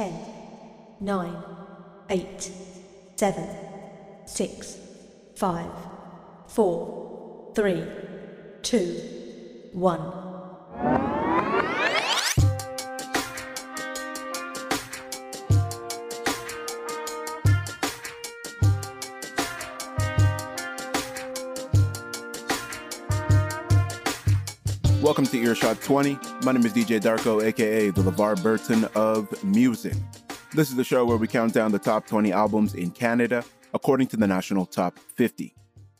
10, 9, 8, 7, 6, 5, 4, 3, 2, 1. Earshot 20. My name is DJ Darko, aka the LeVar Burton of music. This is the show where we count down the top 20 albums in Canada according to the National Top 50.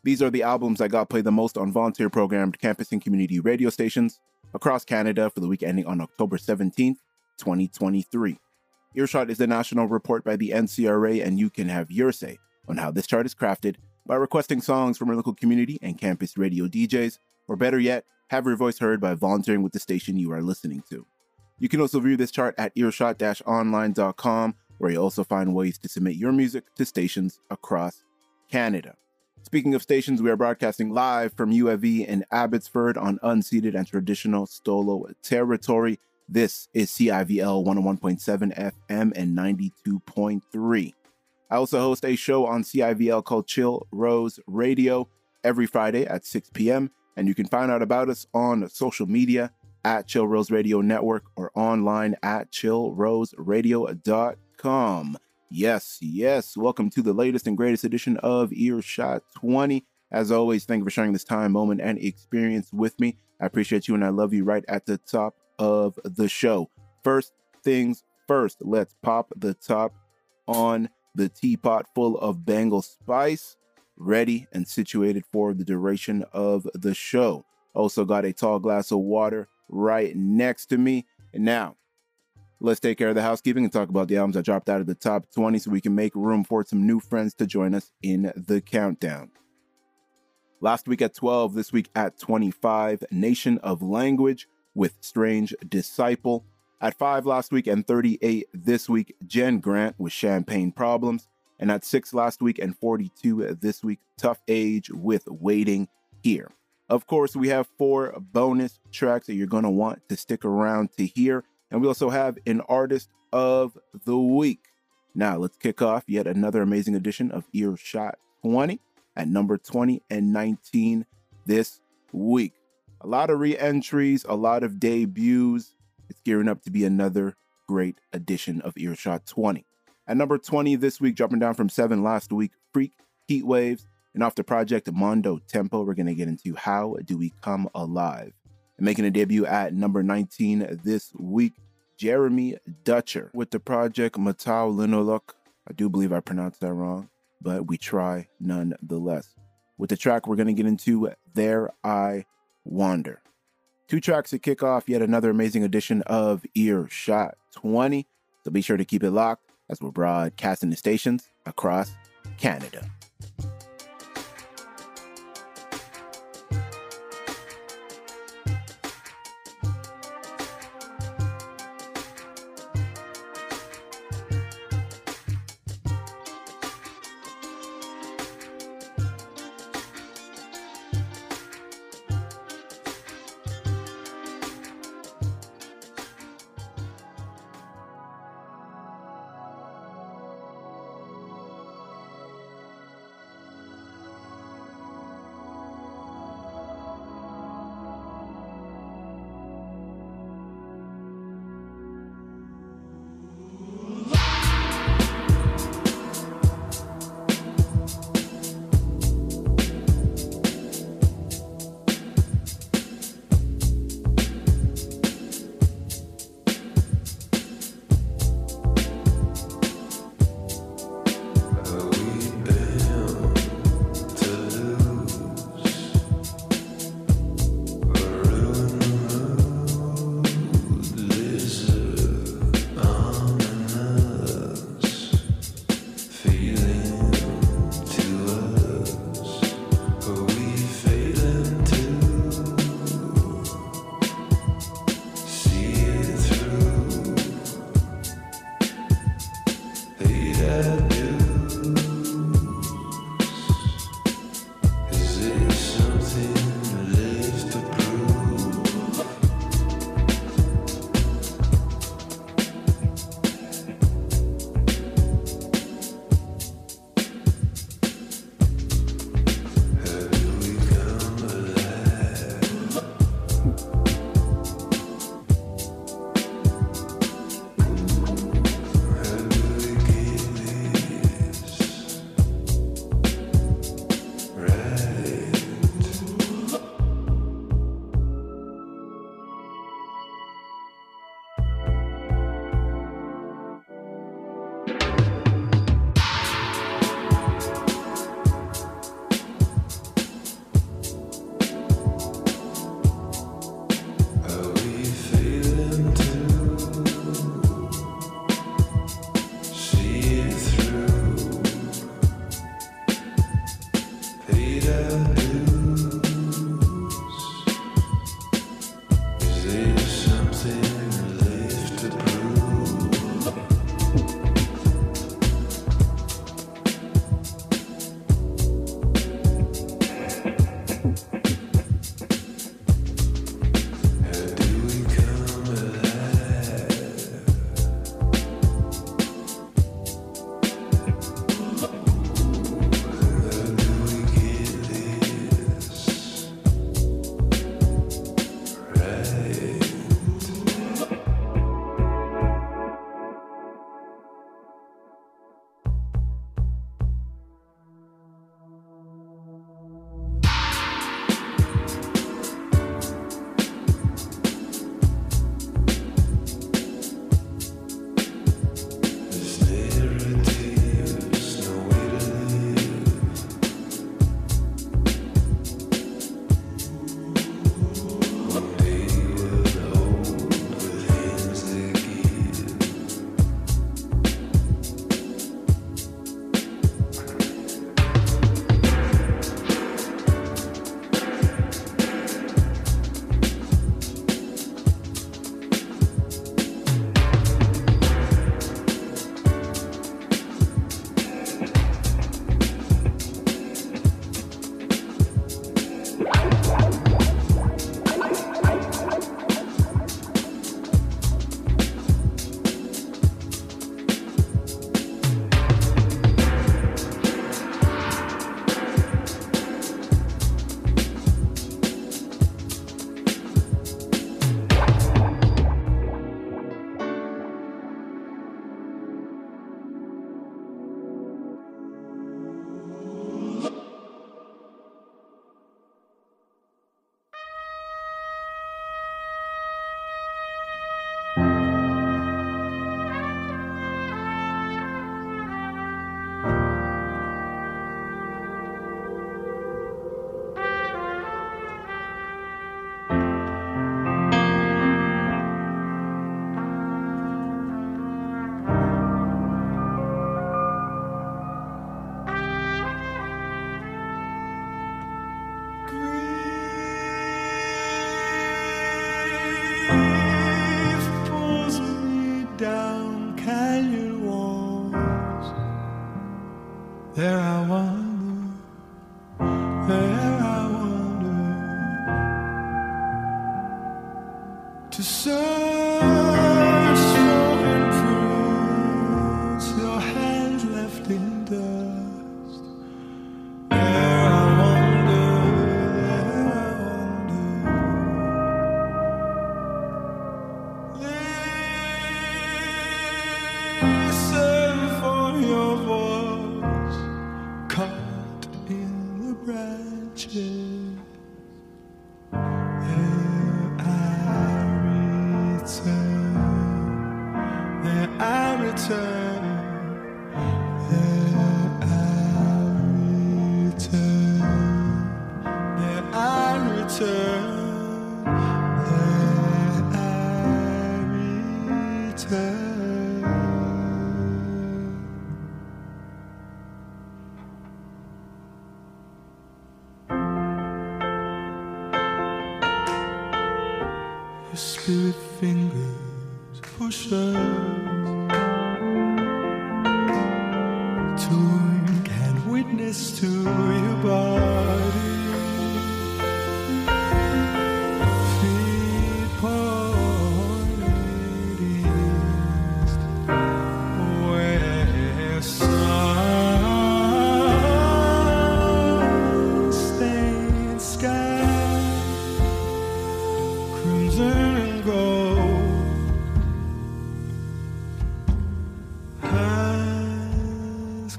These are the albums that got played the most on volunteer programmed campus and community radio stations across Canada for the week ending on October 17th, 2023. Earshot is a national report by the NCRA, and you can have your say on how this chart is crafted by requesting songs from your local community and campus radio DJs, or better yet, have your voice heard by volunteering with the station you are listening to. You can also view this chart at earshot online.com, where you'll also find ways to submit your music to stations across Canada. Speaking of stations, we are broadcasting live from UFV in Abbotsford on unceded and traditional Stolo territory. This is CIVL 101.7 FM and 92.3. I also host a show on CIVL called Chill Rose Radio every Friday at 6 p.m. And you can find out about us on social media at Chill Rose Radio Network or online at chillroseradio.com. Yes, yes. Welcome to the latest and greatest edition of Earshot 20. As always, thank you for sharing this time, moment, and experience with me. I appreciate you and I love you right at the top of the show. First things first, let's pop the top on the teapot full of Bengal spice ready and situated for the duration of the show. Also, got a tall glass of water right next to me. And now, let's take care of the housekeeping and talk about the albums that dropped out of the top 20 so we can make room for some new friends to join us in the countdown. Last week at 12, this week at 25, Nation of Language with Strange Disciple. At 5 last week and 38 this week, Jen Grant with Champagne Problems and at six last week and 42 this week. Tough Age with Waiting Here. Of course, we have four bonus tracks that you're going to want to stick around to hear. And we also have an artist of the week. Now, let's kick off yet another amazing edition of Earshot 20 at number 20 and 19 this week. A lot of re entries, a lot of debuts. It's gearing up to be another great edition of Earshot 20. At number 20 this week, dropping down from seven last week, Freak, Heat Waves, and off the project Mondo Tempo, we're going to get into How Do We Come Alive. And making a debut at number 19 this week, Jeremy Dutcher with the project Matau Linoluk. I do believe I pronounced that wrong, but we try nonetheless. With the track, we're going to get into There I Wander. Two tracks to kick off yet another amazing edition of Earshot 20. So be sure to keep it locked as we're broadcasting the stations across Canada.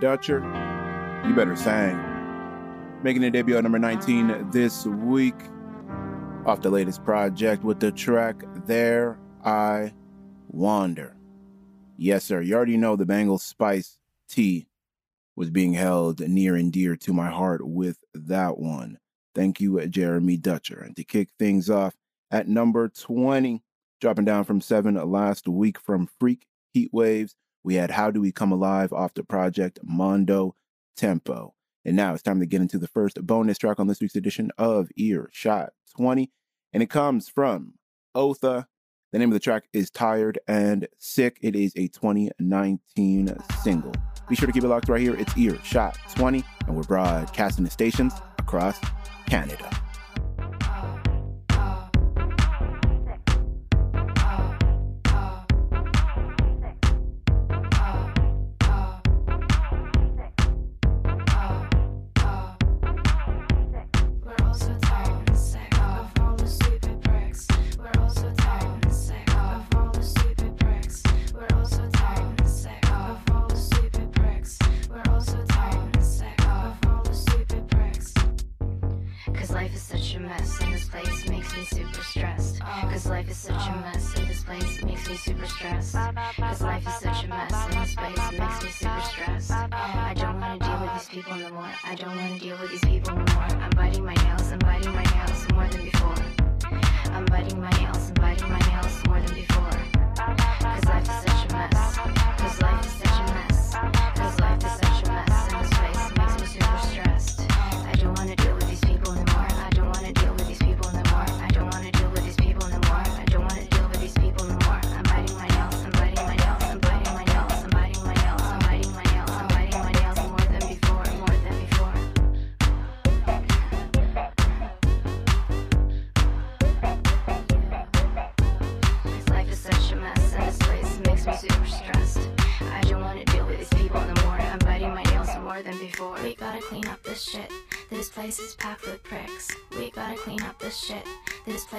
Dutcher, you better sing. Making a debut at number 19 this week off the latest project with the track There I Wander. Yes, sir, you already know the Bengal Spice tea was being held near and dear to my heart with that one. Thank you, Jeremy Dutcher. And to kick things off at number 20, dropping down from seven last week from Freak Heat Waves, we had How Do We Come Alive off the project Mondo Tempo. And now it's time to get into the first bonus track on this week's edition of Earshot 20. And it comes from Otha. The name of the track is Tired and Sick. It is a 2019 single. Be sure to keep it locked right here. It's Earshot 20, and we're broadcasting the stations across Canada.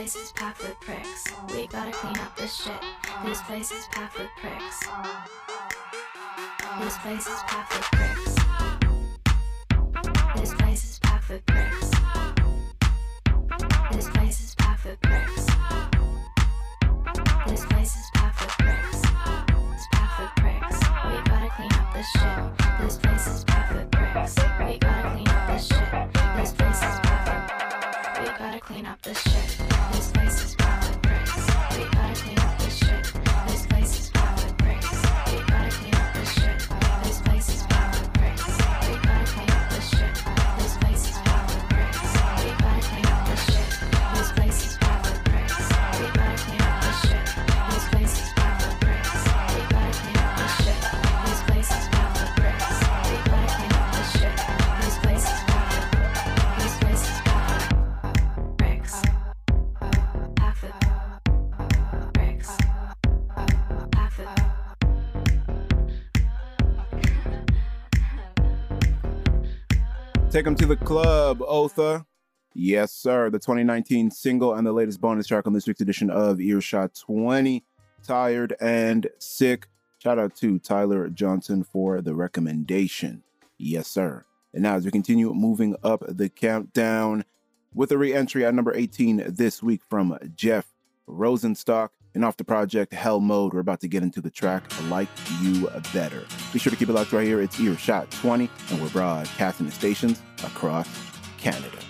place is packed with pricks. We gotta clean up this shit. This place is packed with pricks. This place is packed with pricks. Take them to the club, Otha. Yes, sir. The 2019 single and the latest bonus track on this week's edition of Earshot 20. Tired and Sick. Shout out to Tyler Johnson for the recommendation. Yes, sir. And now, as we continue moving up the countdown with a re entry at number 18 this week from Jeff Rosenstock. And off the project Hell Mode, we're about to get into the track Like You Better. Be sure to keep it locked right here. It's Earshot 20, and we're broadcasting the stations across Canada.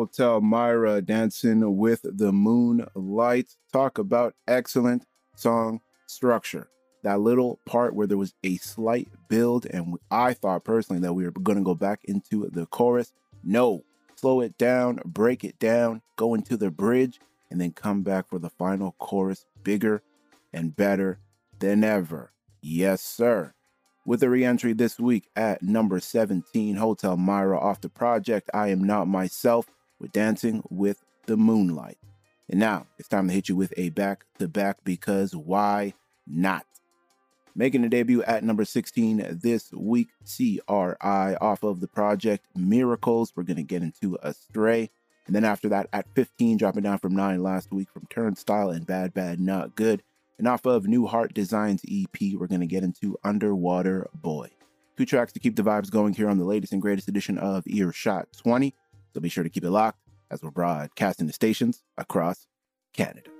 Hotel Mira dancing with the moonlight. Talk about excellent song structure. That little part where there was a slight build, and I thought personally that we were going to go back into the chorus. No, slow it down, break it down, go into the bridge, and then come back for the final chorus bigger and better than ever. Yes, sir. With a re-entry this week at number 17, Hotel Mira off the project I Am Not Myself with Dancing with the Moonlight. And now it's time to hit you with a back to back because why not? Making a debut at number 16 this week, CRI off of the project Miracles. We're going to get into Astray. And then after that, at 15, dropping down from 9 last week from Turnstile and Bad Bad Not Good. And off of New Heart Designs EP, we're going to get into Underwater Boy. Two tracks to keep the vibes going here on the latest and greatest edition of Earshot 20. So be sure to keep it locked as we're broadcasting the stations across Canada.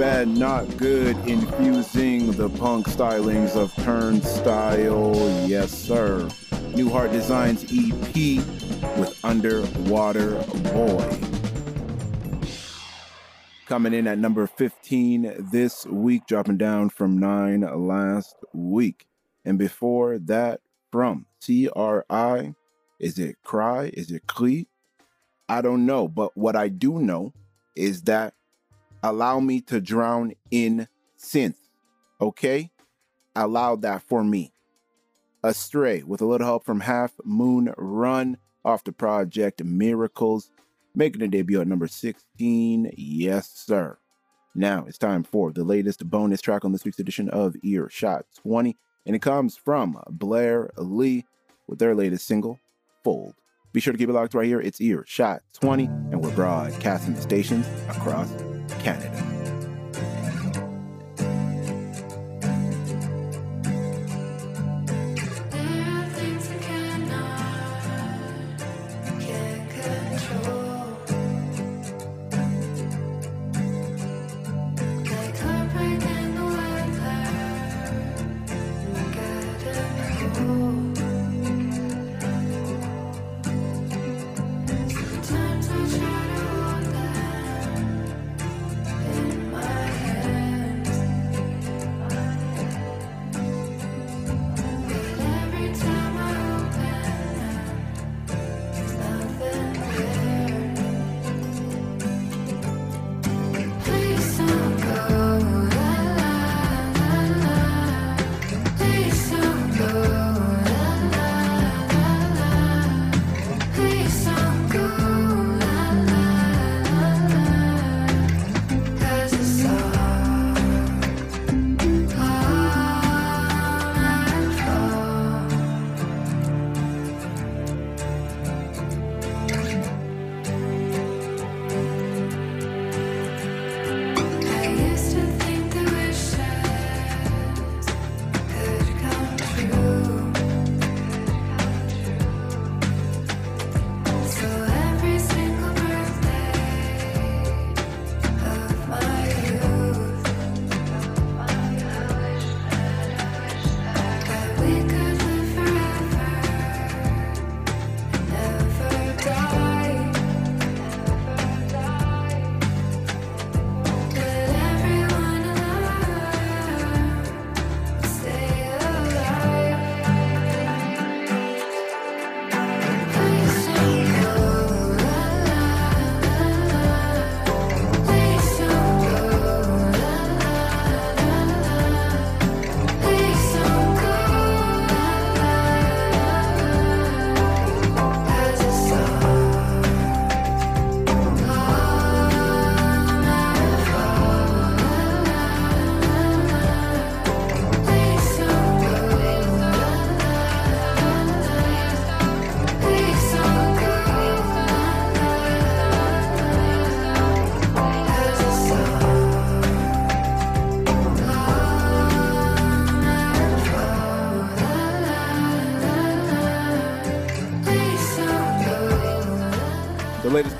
Bad, not good, infusing the punk stylings of Turnstile. Yes, sir. New Heart Designs EP with Underwater Boy. Coming in at number 15 this week, dropping down from 9 last week. And before that, from CRI, is it Cry? Is it Cri? I don't know. But what I do know is that allow me to drown in synth. Okay? Allow that for me. Astray, with a little help from Half Moon Run off the project Miracles, making a debut at number 16. Yes, sir. Now it's time for the latest bonus track on this week's edition of Earshot 20, and it comes from Blair Lee with their latest single, Fold. Be sure to keep it locked right here. It's Earshot 20, and we're broadcasting the stations across Canada.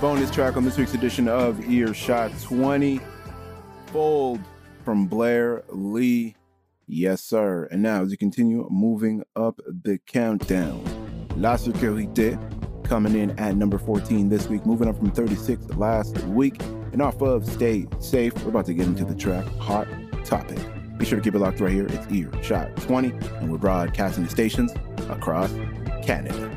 Bonus track on this week's edition of Earshot 20. Fold from Blair Lee. Yes, sir. And now, as we continue moving up the countdown, La Sécurité coming in at number 14 this week, moving up from 36 last week. And off of Stay Safe, we're about to get into the track Hot Topic. Be sure to keep it locked right here. It's Earshot 20, and we're broadcasting the stations across Canada.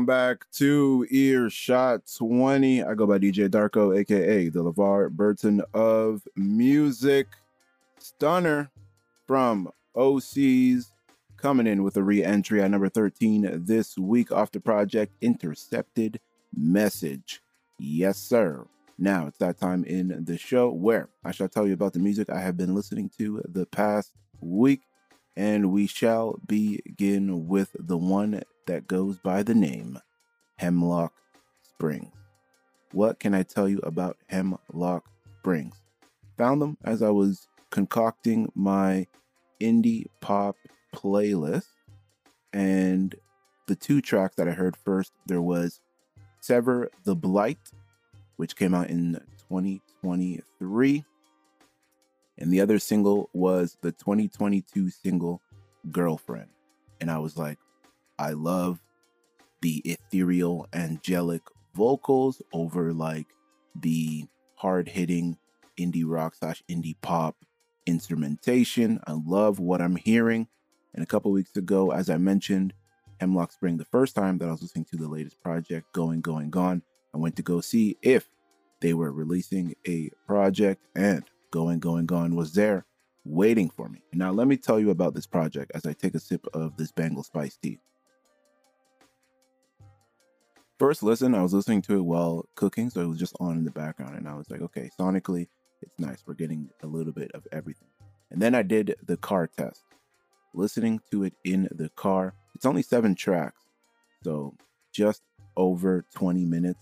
Welcome back to Earshot 20. I go by DJ Darko, aka the LeVar Burton of music. Stunner from Osees coming in with a re entry at number 13 this week off the project Intercepted Message. Yes, sir. Now it's that time in the show where I shall tell you about the music I have been listening to the past week. And we shall begin with the one that goes by the name Hemlocke Springs. What can I tell you about Hemlocke Springs? Found them as I was concocting my indie pop playlist. And the two tracks that I heard first, there was Sever the Blight, which came out in 2023. And the other single was the 2022 single Girlfriend. And I was like, I love the ethereal, angelic vocals over like the hard hitting indie rock slash indie pop instrumentation. I love what I'm hearing. And a couple weeks ago, as I mentioned, Hemlocke Spring, the first time that I was listening to the latest project, Going, Going, Gone, I went to go see if they were releasing a project, and Going, Going, Gone was there waiting for me. Now, let me tell you about this project as I take a sip of this Bengal Spice tea. First listen, I was listening to it while cooking, so it was just on in the background, and I was like, okay, sonically, it's nice. We're getting a little bit of everything. And then I did the car test, listening to it in the car. It's only seven tracks, so just over 20 minutes.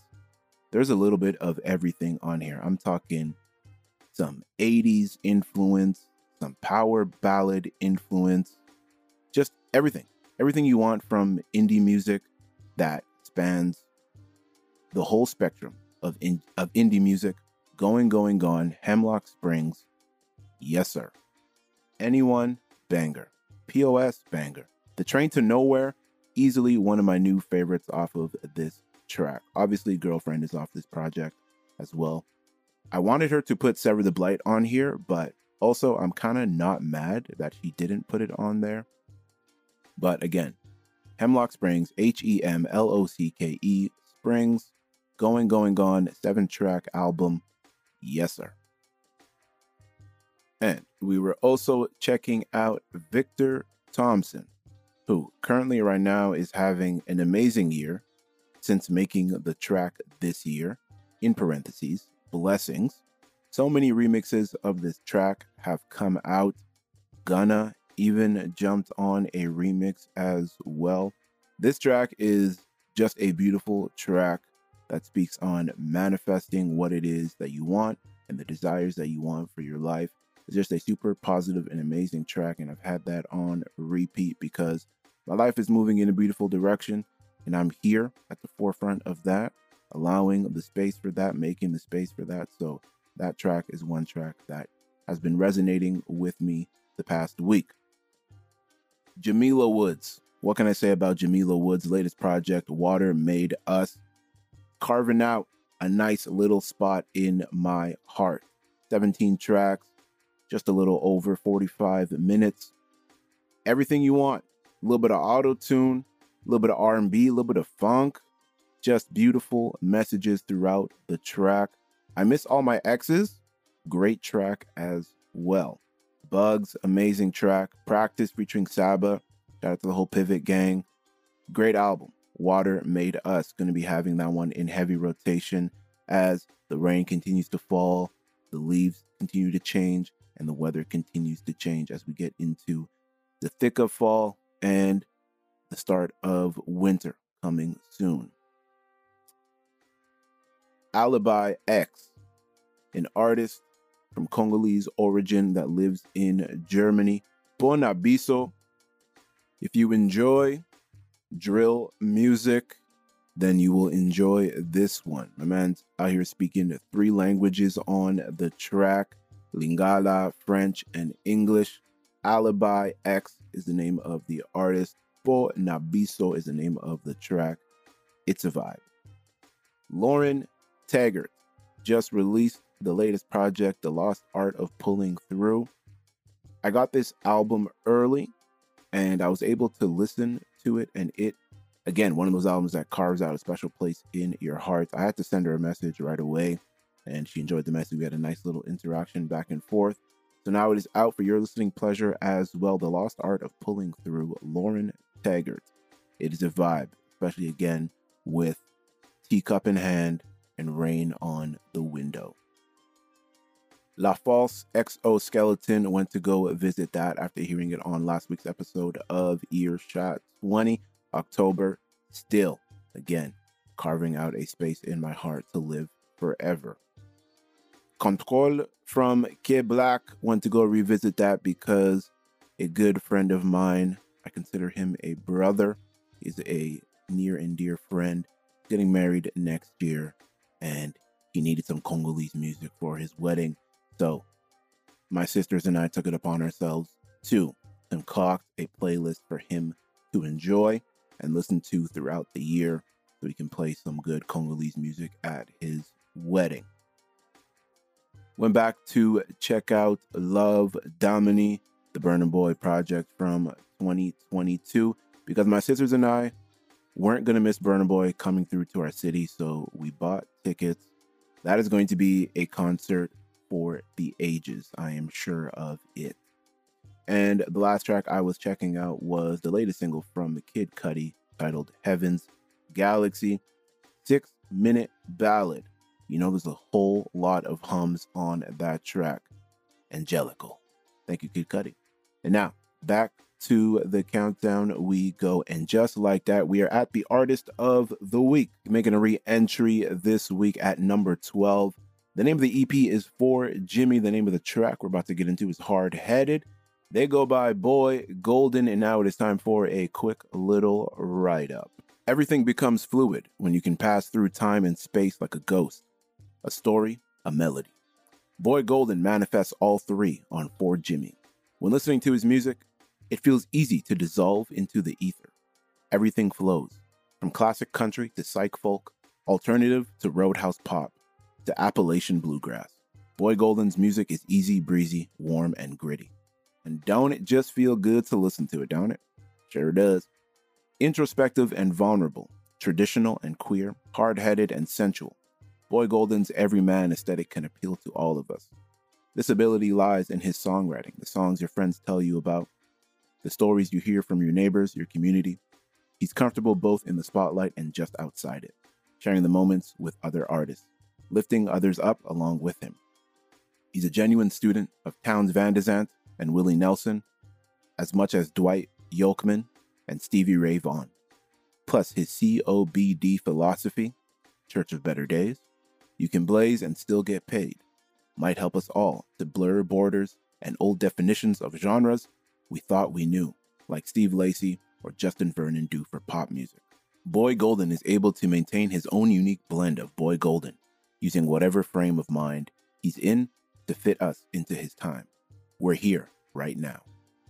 There's a little bit of everything on here. I'm talking some 80s influence, some power ballad influence, just everything. Everything you want from indie music that spans the whole spectrum of in, of indie music Going, Going, Gone, Hemlocke Springs. Yes, sir. Anyone, banger. POS, banger. The Train to Nowhere, easily one of my new favorites off of this track. Obviously, Girlfriend is off this project as well. I wanted her to put Sever the Blight on here, but also I'm kind of not mad that she didn't put it on there. But again, Hemlock Springs, H E M L O C K E Springs, Going, Going, Gone, seven track album. Yes, sir. And we were also checking out Victor Thomas, who currently, right now, is having an amazing year since making the track this year. In parentheses, blessings. So many remixes of this track have come out. Gunna even jumped on a remix as well. This track is just a beautiful track that speaks on manifesting what it is that you want and the desires that you want for your life. It's just a super positive and amazing track, and I've had that on repeat because my life is moving in a beautiful direction, and I'm here at the forefront of that, allowing the space for that, making the space for that. So, that track is one track that has been resonating with me the past week. Jamila Woods. What can I say about Jamila Woods' latest project, Water Made Us? Carving out a nice little spot in my heart. 17 tracks, just a little over 45 minutes. Everything you want. A little bit of auto tune, a little bit of R&B, a little bit of funk. Just beautiful messages throughout the track. I miss all my exes. Great track as well. Bugs, amazing track. Practice featuring Saba. Shout out to the whole Pivot gang. Great album. Water Made Us. Going to be having that one in heavy rotation as the rain continues to fall, the leaves continue to change, and the weather continues to change as we get into the thick of fall and the start of winter coming soon. Alibi X, an artist from Congolese origin that lives in Germany. Bon abiso. If you enjoy drill music, then you will enjoy this one. My man's out here speaking three languages on the track Lingala, French, and English. Alibi X is the name of the artist. Bo Nabiso is the name of the track. It's a vibe. Lauren Taggart just released the latest project, The Lost Art of Pulling Through. I got this album early and I was able to listen to it, and it Again, one of those albums that carves out a special place in your heart. I had to send her a message right away, and she enjoyed the message. We had a nice little interaction back and forth. So now it is out for your listening pleasure as well. The Lost Art of Pulling Through, Lauren Taggart. It is a vibe, especially again with teacup in hand and rain on the window. La False Exoskeleton went to go visit that after hearing it on last week's episode of Earshot 20 October. Still, again, carving out a space in my heart to live forever. Control from Kid Black went to go revisit that because a good friend of mine, I consider him a brother, he's a near and dear friend, getting married next year, and he needed some Congolese music for his wedding. So, my sisters and I took it upon ourselves to concoct a playlist for him to enjoy and listen to throughout the year so we can play some good Congolese music at his wedding. Went back to check out Love Damini, the Burna Boy project from 2022, because my sisters and I weren't going to miss Burna Boy coming through to our city, so we bought tickets. That is going to be a concert for the ages. I am sure of it. And the last track I was checking out was the latest single from the Kid Cudi titled Heaven's Galaxy. Six minute ballad. You know, there's a whole lot of hums on that track. Angelical. Thank you, Kid Cudi. And now, back to the countdown we go. And just like that, we are at the artist of the week, making a re entry this week at number 12. The name of the EP is For Jimmy. The name of the track we're about to get into is Hard Headed. They go by Boy Golden, and now it is time for a quick little write up. Everything becomes fluid when you can pass through time and space like a ghost, a story, a melody. Boy Golden manifests all three on For Jimmy. When listening to his music, it feels easy to dissolve into the ether. Everything flows, from classic country to psych folk, alternative to roadhouse pop, to Appalachian bluegrass. Boy Golden's music is easy breezy, warm, and gritty. And don't it just feel good to listen to it, don't it? Sure does. Introspective and vulnerable, traditional and queer, hard headed and sensual. Boy Golden's everyman aesthetic can appeal to all of us. This ability lies in his songwriting, the songs your friends tell you about, the stories you hear from your neighbors, your community. He's comfortable both in the spotlight and just outside it, sharing the moments with other artists, lifting others up along with him. He's a genuine student of Townes Van Zandt and Willie Nelson, as much as Dwight Yoakam and Stevie Ray Vaughan. Plus his COBD philosophy, Church of Better Daze, you can blaze and still get paid, might help us all to blur borders and old definitions of genres we thought we knew, like Steve Lacy or Justin Vernon do for pop music. Boy Golden is able to maintain his own unique blend of Boy Golden, using whatever frame of mind he's in to fit us into his time we're here right now.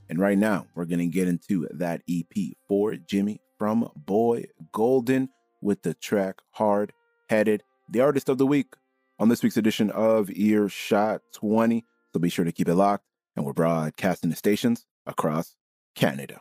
And right now, we're going to get into that EP for Jimmy from Boy Golden with the track Hard Headed, the artist of the week on this week's edition of Earshot 20. So be sure to keep it locked, and we're broadcasting the stations across Canada.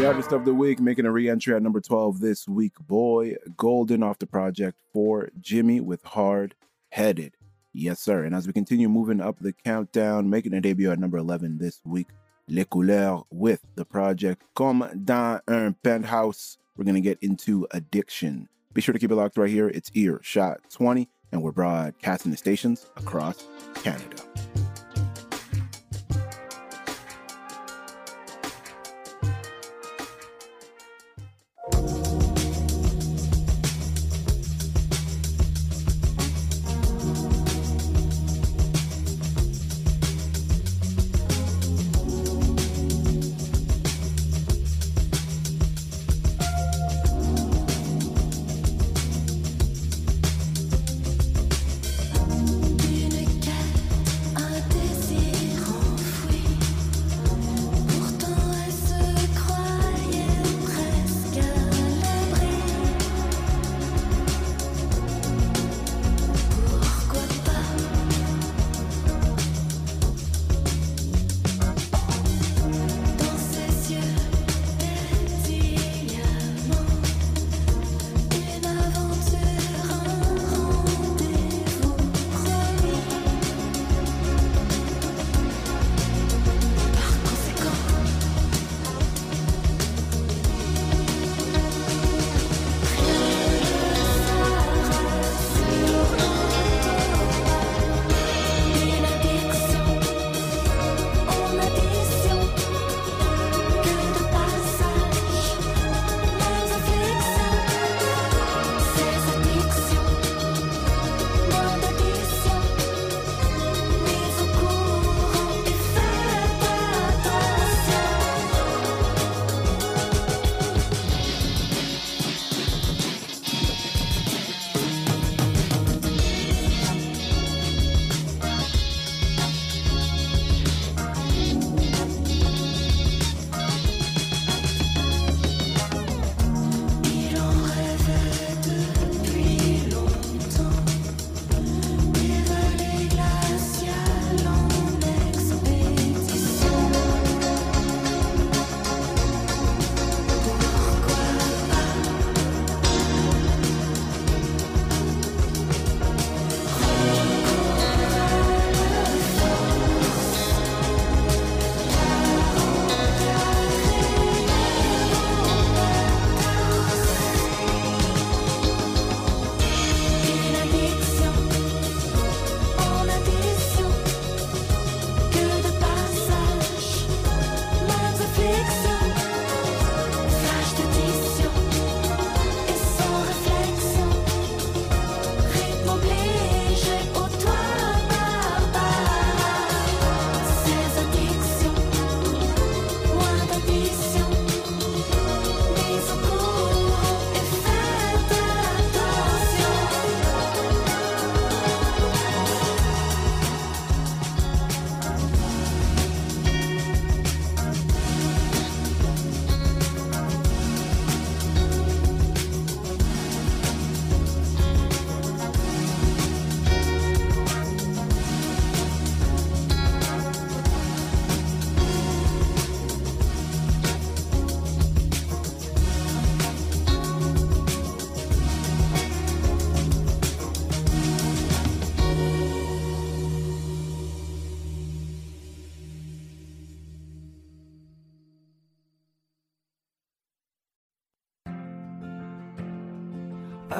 The artist of the week making a re-entry at number 12 this week, Boy Golden off the project for Jimmy with Hard Headed. Yes, sir. And as we continue moving up the countdown, making a debut at number 11 this week, Les Couleurs with the project Comme dans un penthouse. We're going to get into addiction. Be sure to keep it locked right here. It's Ear Shot 20, and we're broadcasting the stations across Canada.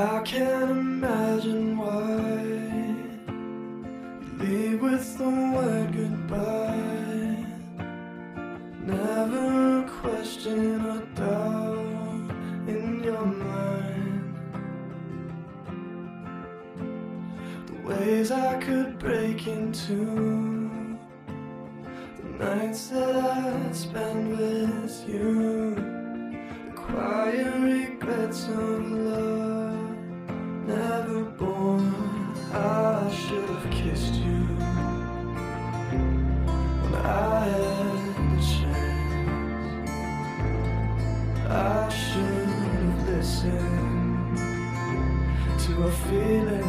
I can't imagine why leave with the word goodbye. Never a question or doubt in your mind. The ways I could break into the nights that I spend with you. The quiet regrets of feeling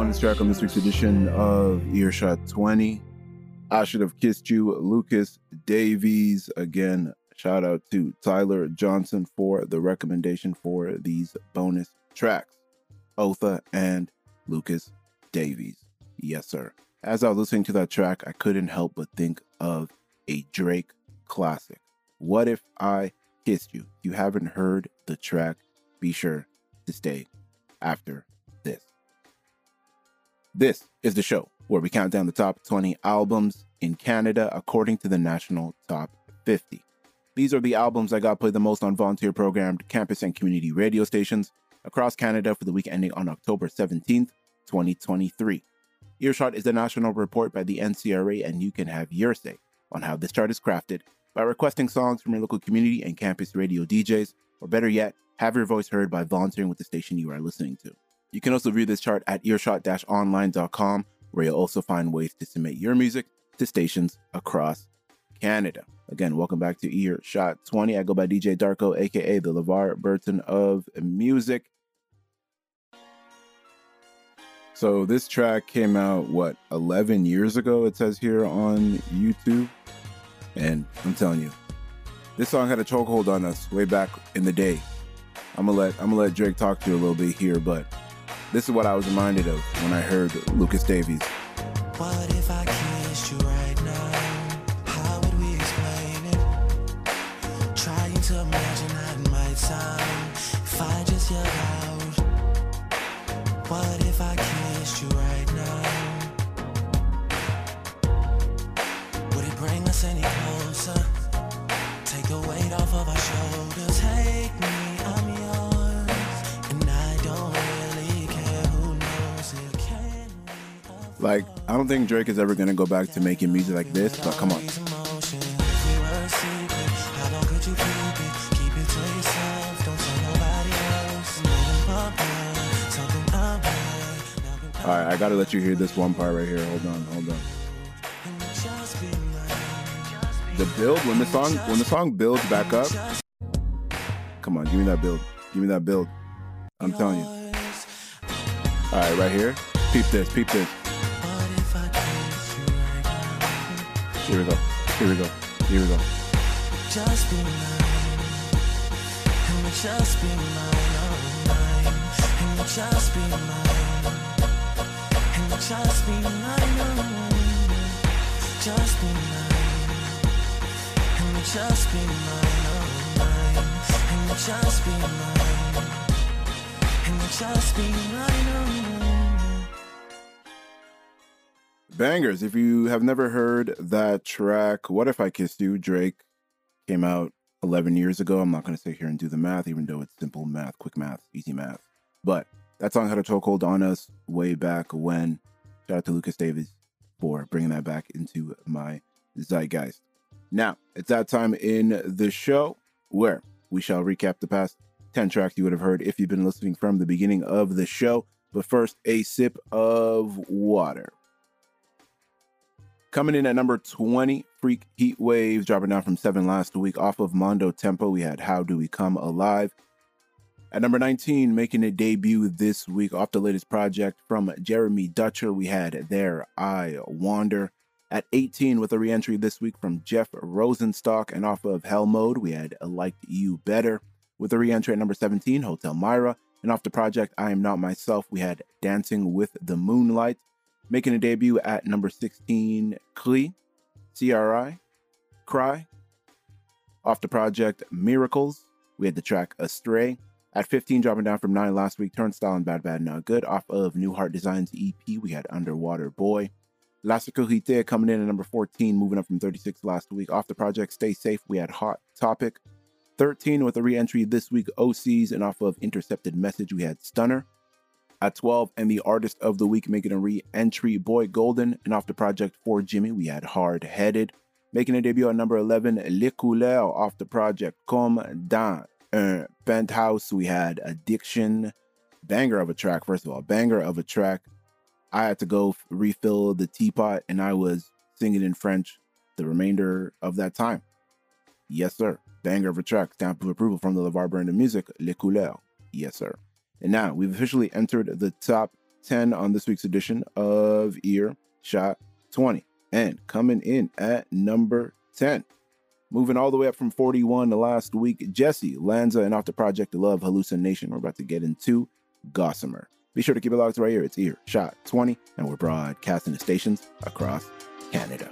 bonus track on this week's edition of Earshot 20. I should have kissed you, Lucas Davies. Again, shout out to Tyler Johnson for the recommendation for these bonus tracks. Otha and Lucas Davies. Yes, sir. As I was listening to that track, I couldn't help but think of a Drake classic. What if I kissed you? If you haven't heard the track, be sure to stay after. This is the show where we count down the top 20 albums in Canada according to the National Top 50. These are the albums that got played the most on volunteer programmed campus and community radio stations across Canada for the week ending on October 17th, 2023. Earshot is a national report by the NCRA, and you can have your say on how this chart is crafted by requesting songs from your local community and campus radio DJs, or better yet, have your voice heard by volunteering with the station you are listening to. You can also view this chart at earshot-online.com, where you'll also find ways to submit your music to stations across Canada. Again, welcome back to Earshot 20. I go by DJ Darko, aka the LeVar Burton of music. So this track came out what 11 years ago it says here on YouTube and I'm telling you this song had a chokehold on us way back in the day. I'm gonna let I'm gonna let Drake talk to you a little bit here but this is what I was reminded of when I heard Lucas Davies. Like I don't think Drake is ever gonna go back to making music like this, but come on. All right, I gotta let you hear this one part right here. Hold on, hold on. The build when the song when the song builds back up. Come on, give me that build. Give me that build. I'm telling you. All right, right here. Peep this. Peep this. Here we go. Here we go. Here we go. Just be mine. And just be mine, oh mine. And just be mine. And just be mine, oh. Just be mine. And just be mine, oh mine. And just be mine. And just be mine, oh mine. Bangers. If you have never heard that track, What If I Kissed You, Drake came out 11 years ago. I'm not going to sit here and do the math, even though it's simple math, quick math, easy math. But that song had a chokehold on us way back when. Shout out to Lucas Davis for bringing that back into my Zeitgeist. Now, it's that time in the show where we shall recap the past 10 tracks you would have heard if you've been listening from the beginning of the show. But first, a sip of water. Coming in at number 20, Freak Heat Waves, dropping down from 7 last week off of Mondo Tempo. We had How Do We Come Alive. At number 19, making a debut this week off the latest project from Jeremy Dutcher, we had There I Wander. At 18, with a reentry this week from Jeff Rosenstock and off of Hell Mode, we had Like You Better. With a reentry at number 17, Hotel Mira. And off the project I Am Not Myself, we had Dancing with the Moonlight. Making a debut at number 16, Klee, CRI, Cry. Off the project Miracles, we had the track Astray. At 15, dropping down from 9 last week, Turnstile and Bad Bad Not Good. Off of New Heart Designs EP, we had Underwater Boy. La Sécurité coming in at number 14, moving up from 36 last week. Off the project Stay Safe, we had Hot Topic. 13 with a re-entry this week, Osees, and off of Intercepted Message, we had Stunner. At 12, and the artist of the week making a re-entry, Boy Golden, and off the project for Jimmy, we had Hard Headed. Making a debut at number 11, Le Couleur. off the project Comme dans un Penthouse, we had Addiction. Banger of a track, first of all, banger of a track. I had to go refill the teapot, and I was singing in French the remainder of that time. Yes, sir. Banger of a track. Stamp of approval from the LeVar Burton Music, Le Couleur. Yes, sir. And now we've officially entered the top 10 on this week's edition of Ear Shot 20. And coming in at number 10. Moving all the way up from 41 to last week, Jessy, Lanza, and off the project Love Hallucination. We're about to get into Gossamer. Be sure to keep it locked right here. It's Earshot 20, and we're broadcasting to stations across Canada.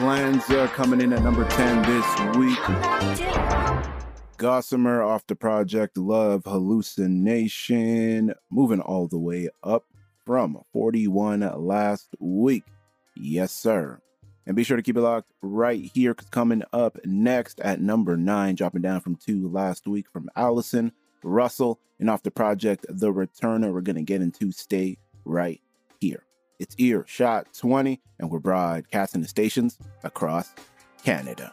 Lanza coming in at number 10 this week. Gossamer off the project Love Hallucination, moving all the way up from 41 last week. Yes, sir. And be sure to keep it locked right here because coming up next at number nine, dropping down from two last week from Allison Russell and off the project The Returner. We're going to get into Stay Right Here. It's Earshot 20, and we're broadcasting to stations across Canada.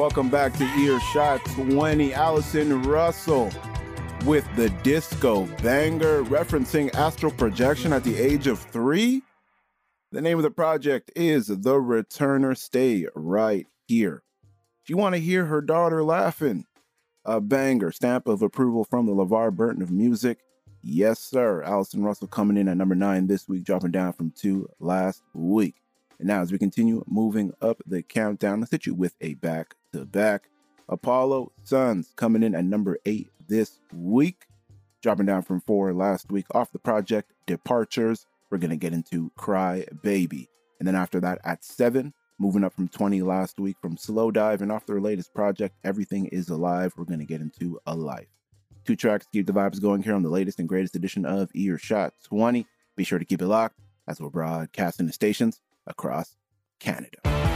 Welcome back to Earshot 20. Allison Russell with the disco banger, referencing astral projection at the age of three. The name of the project is The Returner. Stay right here. If you want to hear her daughter laughing, a banger, stamp of approval from the LeVar Burton of music. Yes, sir. Allison Russell coming in at number nine this week, dropping down from two last week. And now, as we continue moving up the countdown, let's hit you with a back to back. Apollo Sons coming in at number eight this week, dropping down from four last week off the project Departures. We're going to get into Cry Baby. And then after that, at seven, moving up from 20 last week from Slowdive. And off their latest project, Everything is Alive, we're going to get into A Life. Two tracks keep the vibes going here on the latest and greatest edition of Earshot 20. Be sure to keep it locked as we're broadcasting the stations across Canada.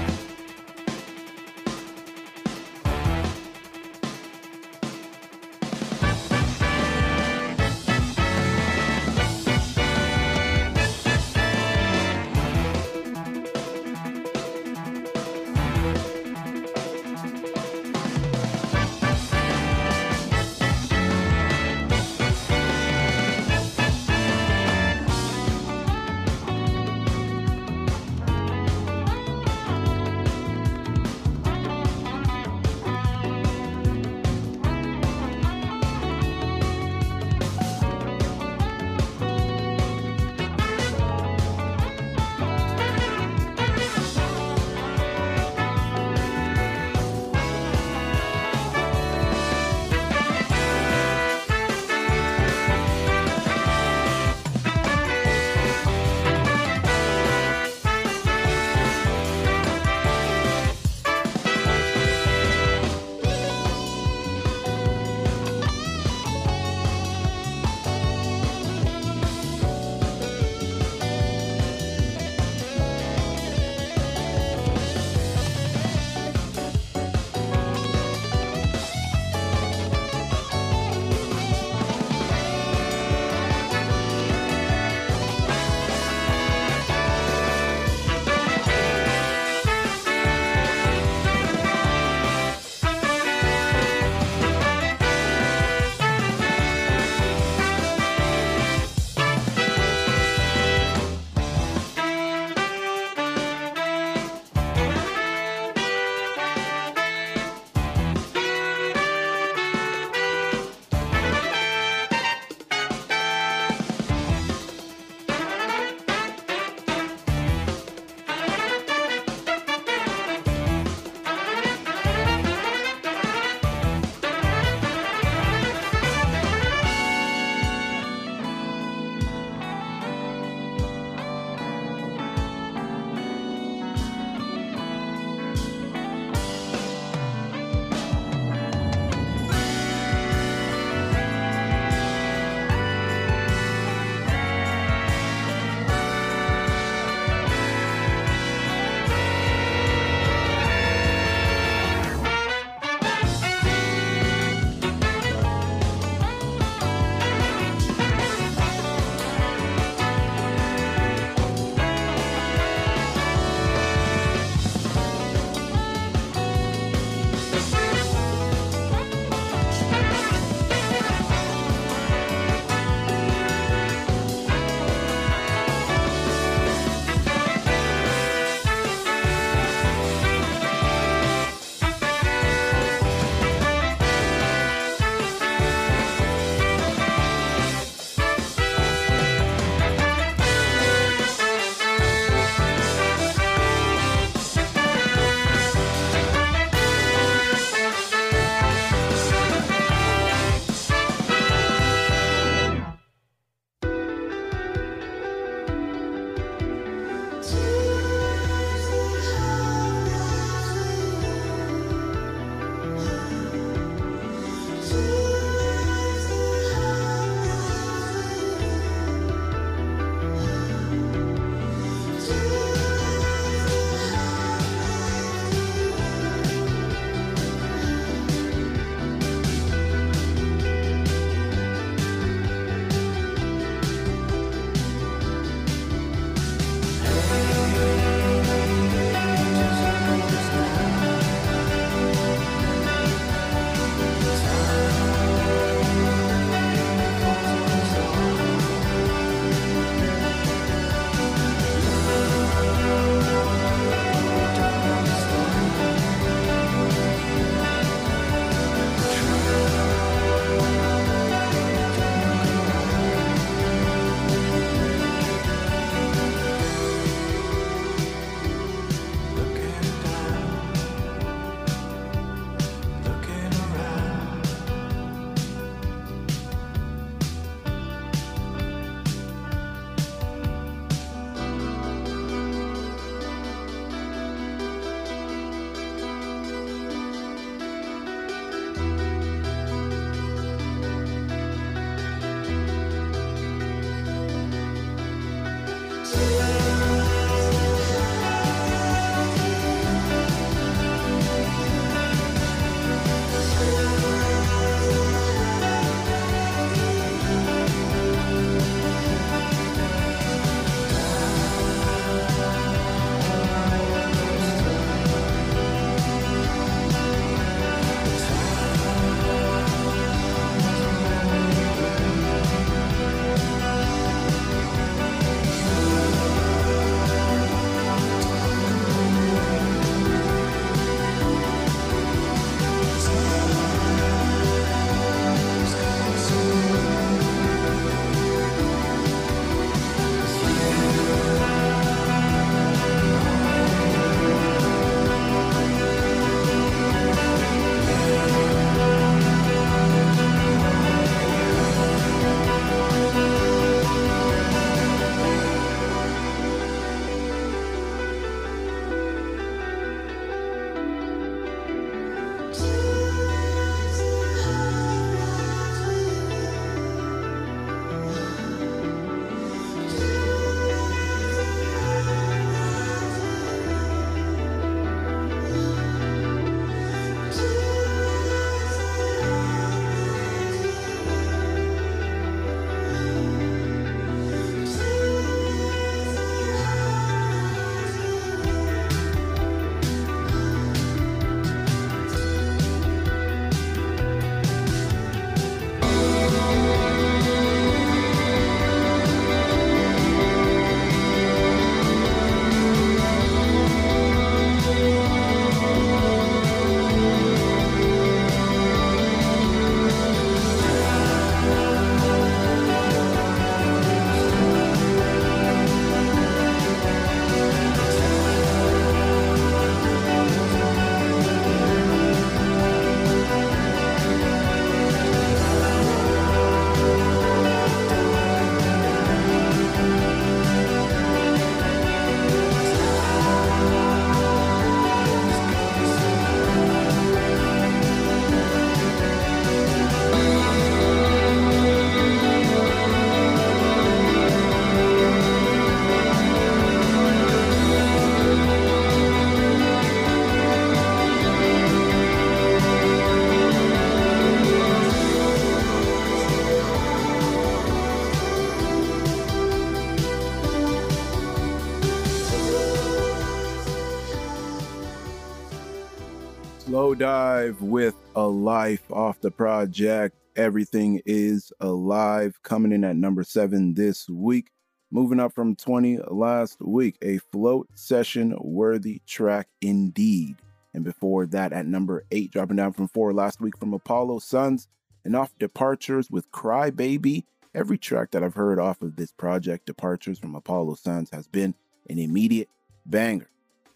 Dive with a life off the project. Everything is alive. Coming in at number seven this week. Moving up from 20 last week. A float session worthy track indeed. And before that, at number eight, dropping down from four last week from Apollo Sons. And off Departures with Cry Baby. Every track that I've heard off of this project, Departures from Apollo Sons, has been an immediate banger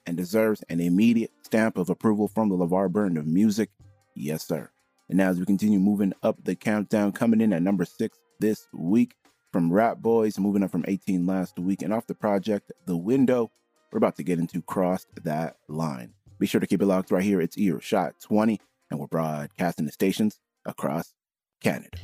and deserves an immediate stamp of approval from the LeVar Burton of music. Yes, sir. And now, as we continue moving up the countdown, coming in at number six this week from Rap Boys, moving up from 18 last week, and off the project The Window, we're about to get into Crossed That Line. Be sure to keep it locked right here. It's Earshot 20, and we're broadcasting the stations across Canada.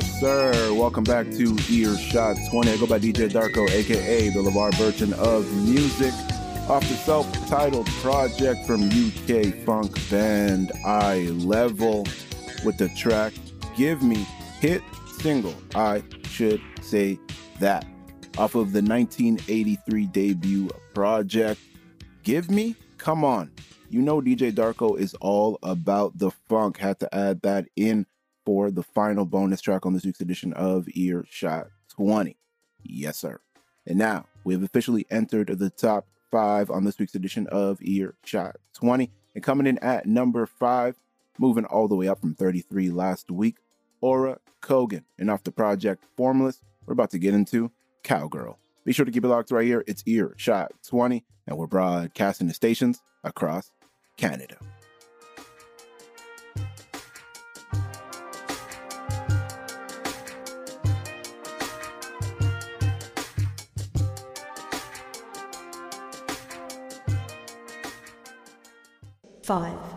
Yes, sir. Welcome back to Earshot 20. I go by DJ Darko, aka the LeVar Burton of music, off the self titled project from UK funk band I Level with the track Give Me Hit Single. I should say that. Off of the 1983 debut project Give Me? Come on. You know DJ Darko is all about the funk. Had to add that in for the final bonus track on this week's edition of Earshot 20. Yes, sir. And now we have officially entered the top five on this week's edition of Earshot 20. And coming in at number five, moving all the way up from 33 last week, Ora Cogan. And off the project Formless, we're about to get into Cowgirl. Be sure to keep it locked right here. It's Earshot 20, and we're broadcasting the stations across Canada. Five,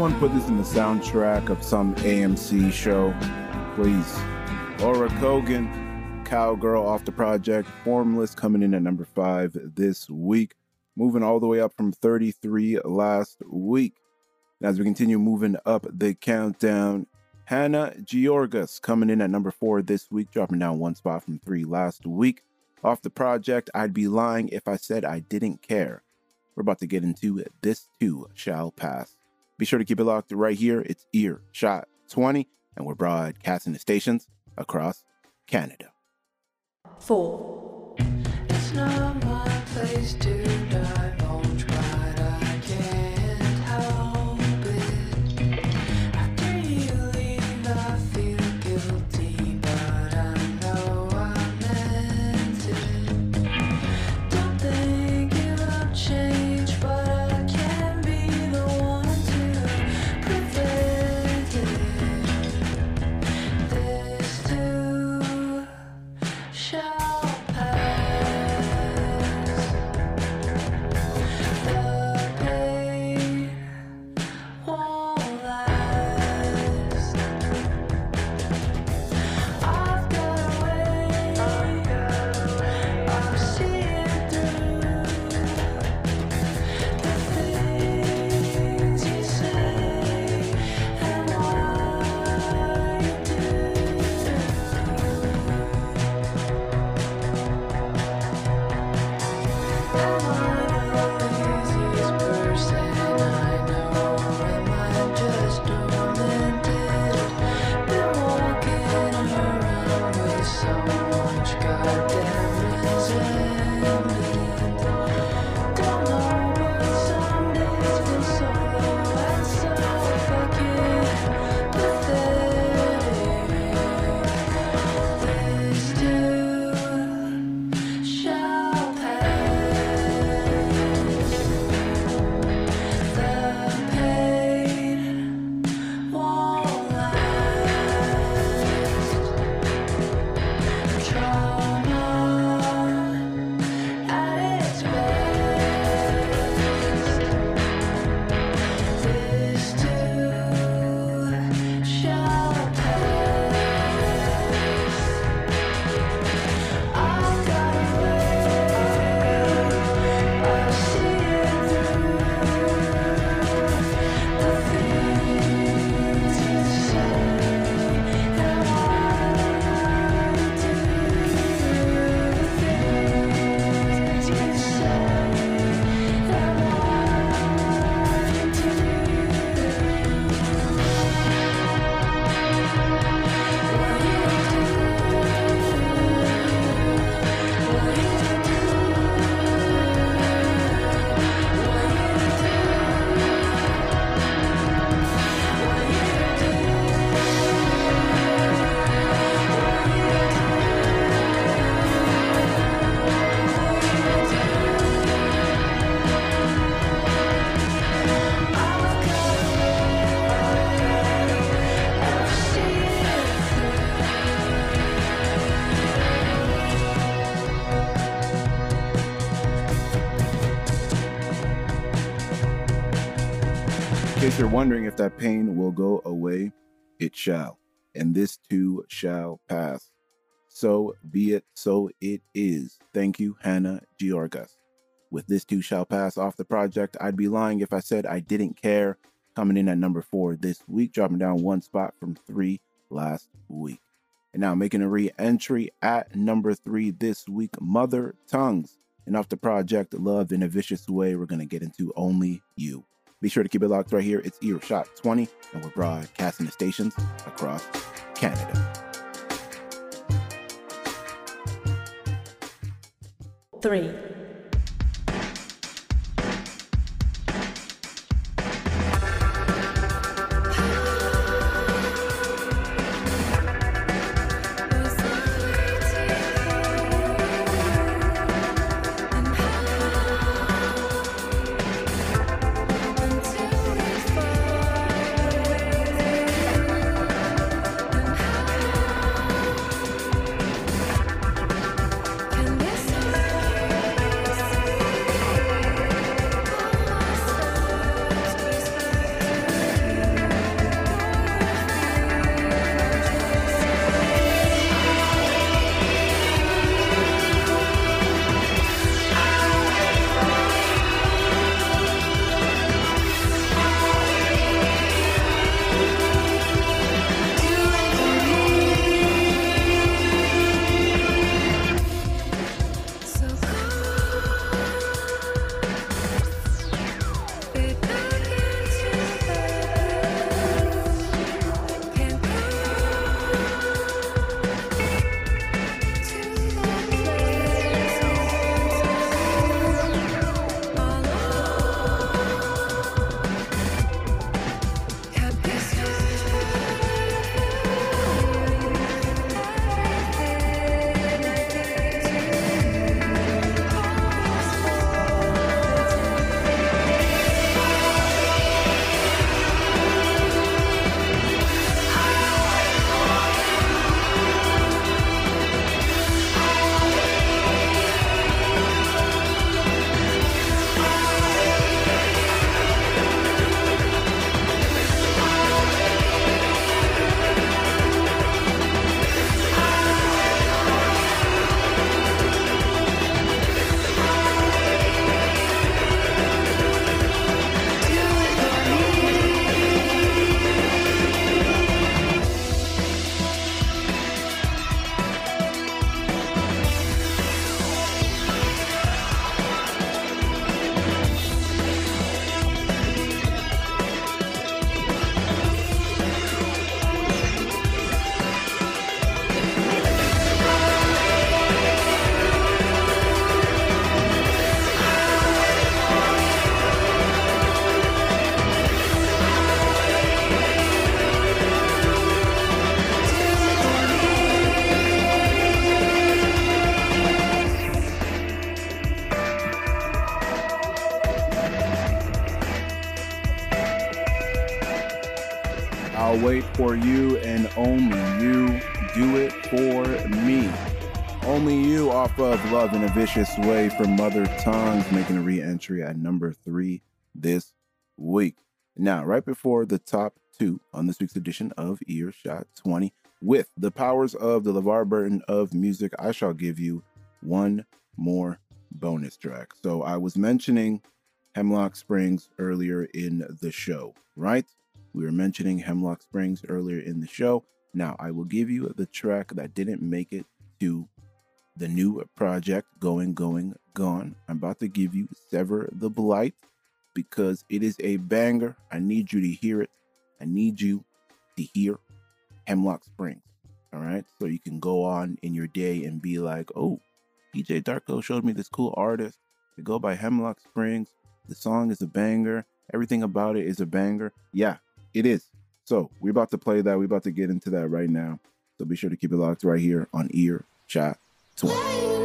Someone put this in the soundtrack of some AMC show. Please. Ora Cogan, Cowgirl off the project, Formless coming in at number five this week, moving all the way up from 33 last week. As we continue moving up the countdown, Hannah Georgas coming in at number four this week, dropping down one spot from three last week. Off the project, I'd be lying if I said I didn't care. We're about to get into. This too shall pass. Be sure to keep it locked right here. It's Ear Shot 20, and we're broadcasting the stations across Canada. four, It's not my place to divulge, wondering if that pain will go away, it shall. And this too shall pass. So be it, so it is. Thank you, Hannah Georgas. With this too shall pass off the project, I'd be lying if I said I didn't care. Coming in at number four this week, dropping down one spot from three last week. And now making a re entry at number three this week, Mother Tongues. And off the project, Love in a Vicious Way, we're going to get into Only You. Be sure to keep it locked right here. It's Earshot 20, and we're broadcasting the stations across Canada. three, Vicious Way from Mother Tongues, making a re entry at number three this week. Now, right before the top two on this week's edition of Earshot 20, with the powers of the LeVar Burton of music, I shall give you one more bonus track. So I was mentioning Hemlocke Springs earlier in the show, right? We were mentioning Hemlocke Springs earlier in the show. Now I will give you the track that didn't make it to the new project, Going, Going, Gone. I'm about to give you Sever the Blight because it is a banger. I need you to hear it. I need you to hear Hemlocke Springs. All right. So you can go on in your day and be like, oh, DJ Darko showed me this cool artist. They go by Hemlocke Springs. The song is a banger. Everything about it is a banger. Yeah, it is. So we're about to play that. We're about to get into that right now. So be sure to keep it locked right here on Ear Shot 20.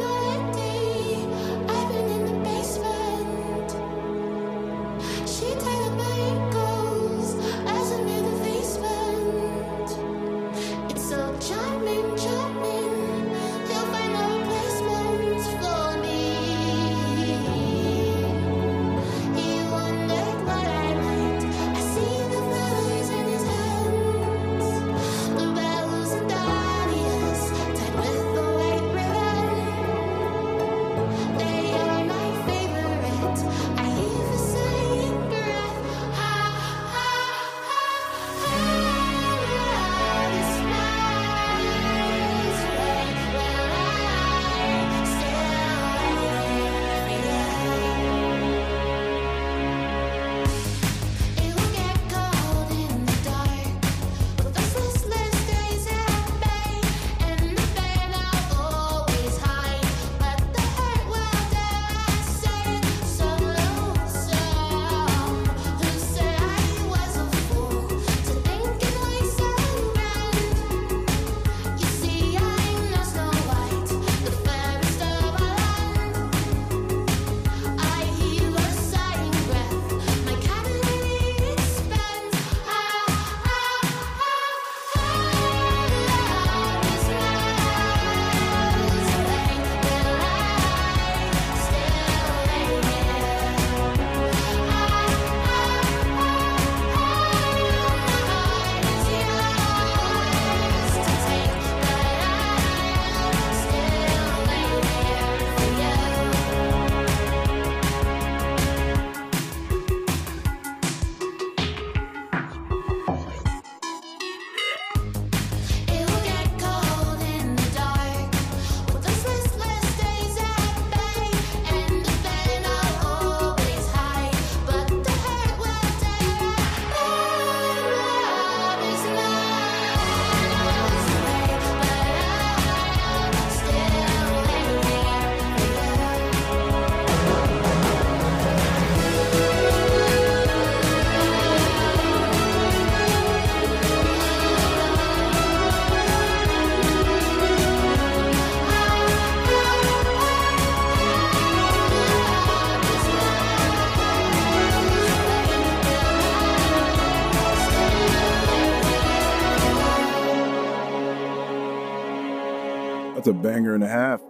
That's a banger and a half.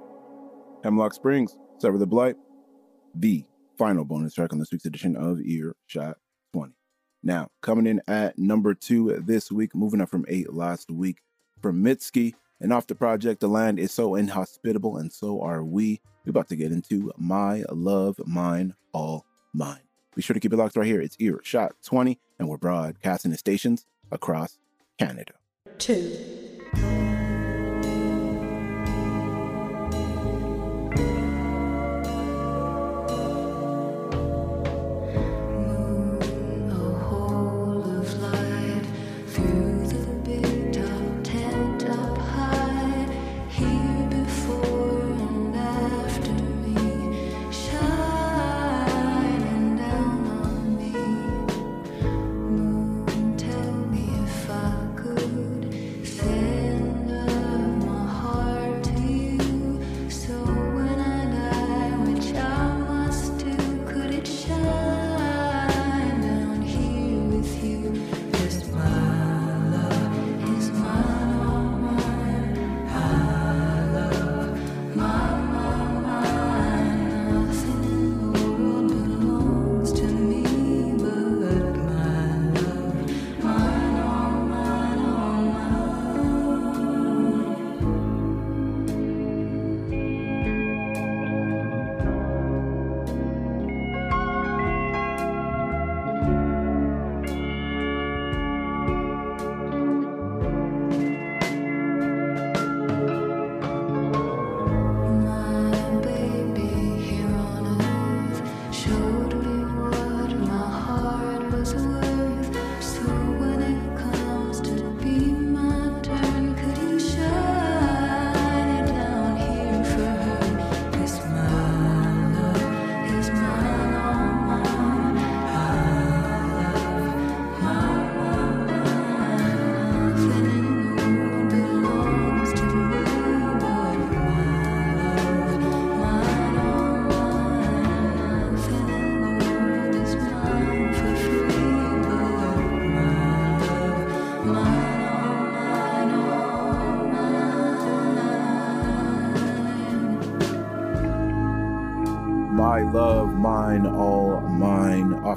Hemlocke Springs, Sever the Blight, the final bonus track on this week's edition of Earshot 20. Now, coming in at number two this week, moving up from eight last week from Mitski. And off the project, the land is so inhospitable, and so are we. We're about to get into My Love, Mine, All Mine. Be sure to keep it locked right here. It's Earshot 20, and we're broadcasting the stations across Canada. 2.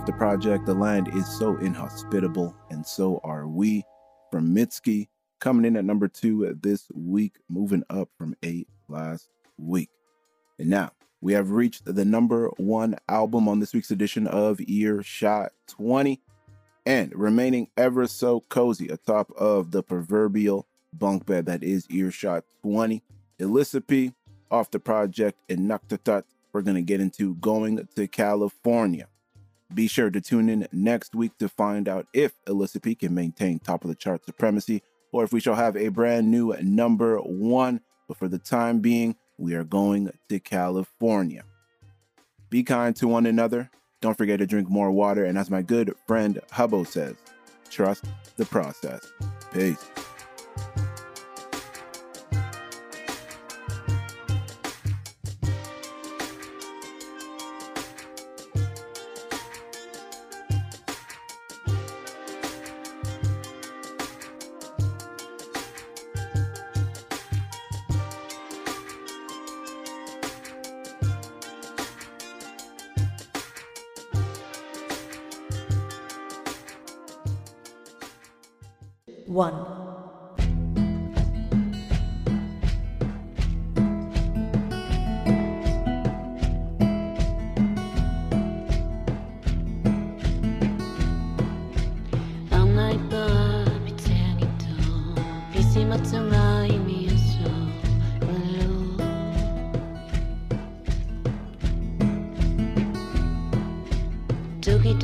The project, the land is so inhospitable, and so are we. From Mitski, coming in at number two this week, moving up from eight last week. And now we have reached the number one album on this week's edition of Earshot 20, and remaining ever so cozy atop of the proverbial bunk bed that is Earshot 20. Elisapie off the project Inuktitut we're going to get into going to California. Be sure to tune in next week to find out if Elisapie can maintain top of the chart supremacy or if we shall have a brand new number one. But for the time being, we are going to California. Be kind to one another. Don't forget to drink more water. And as my good friend Hubbo says, trust the process. Peace.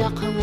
صدقه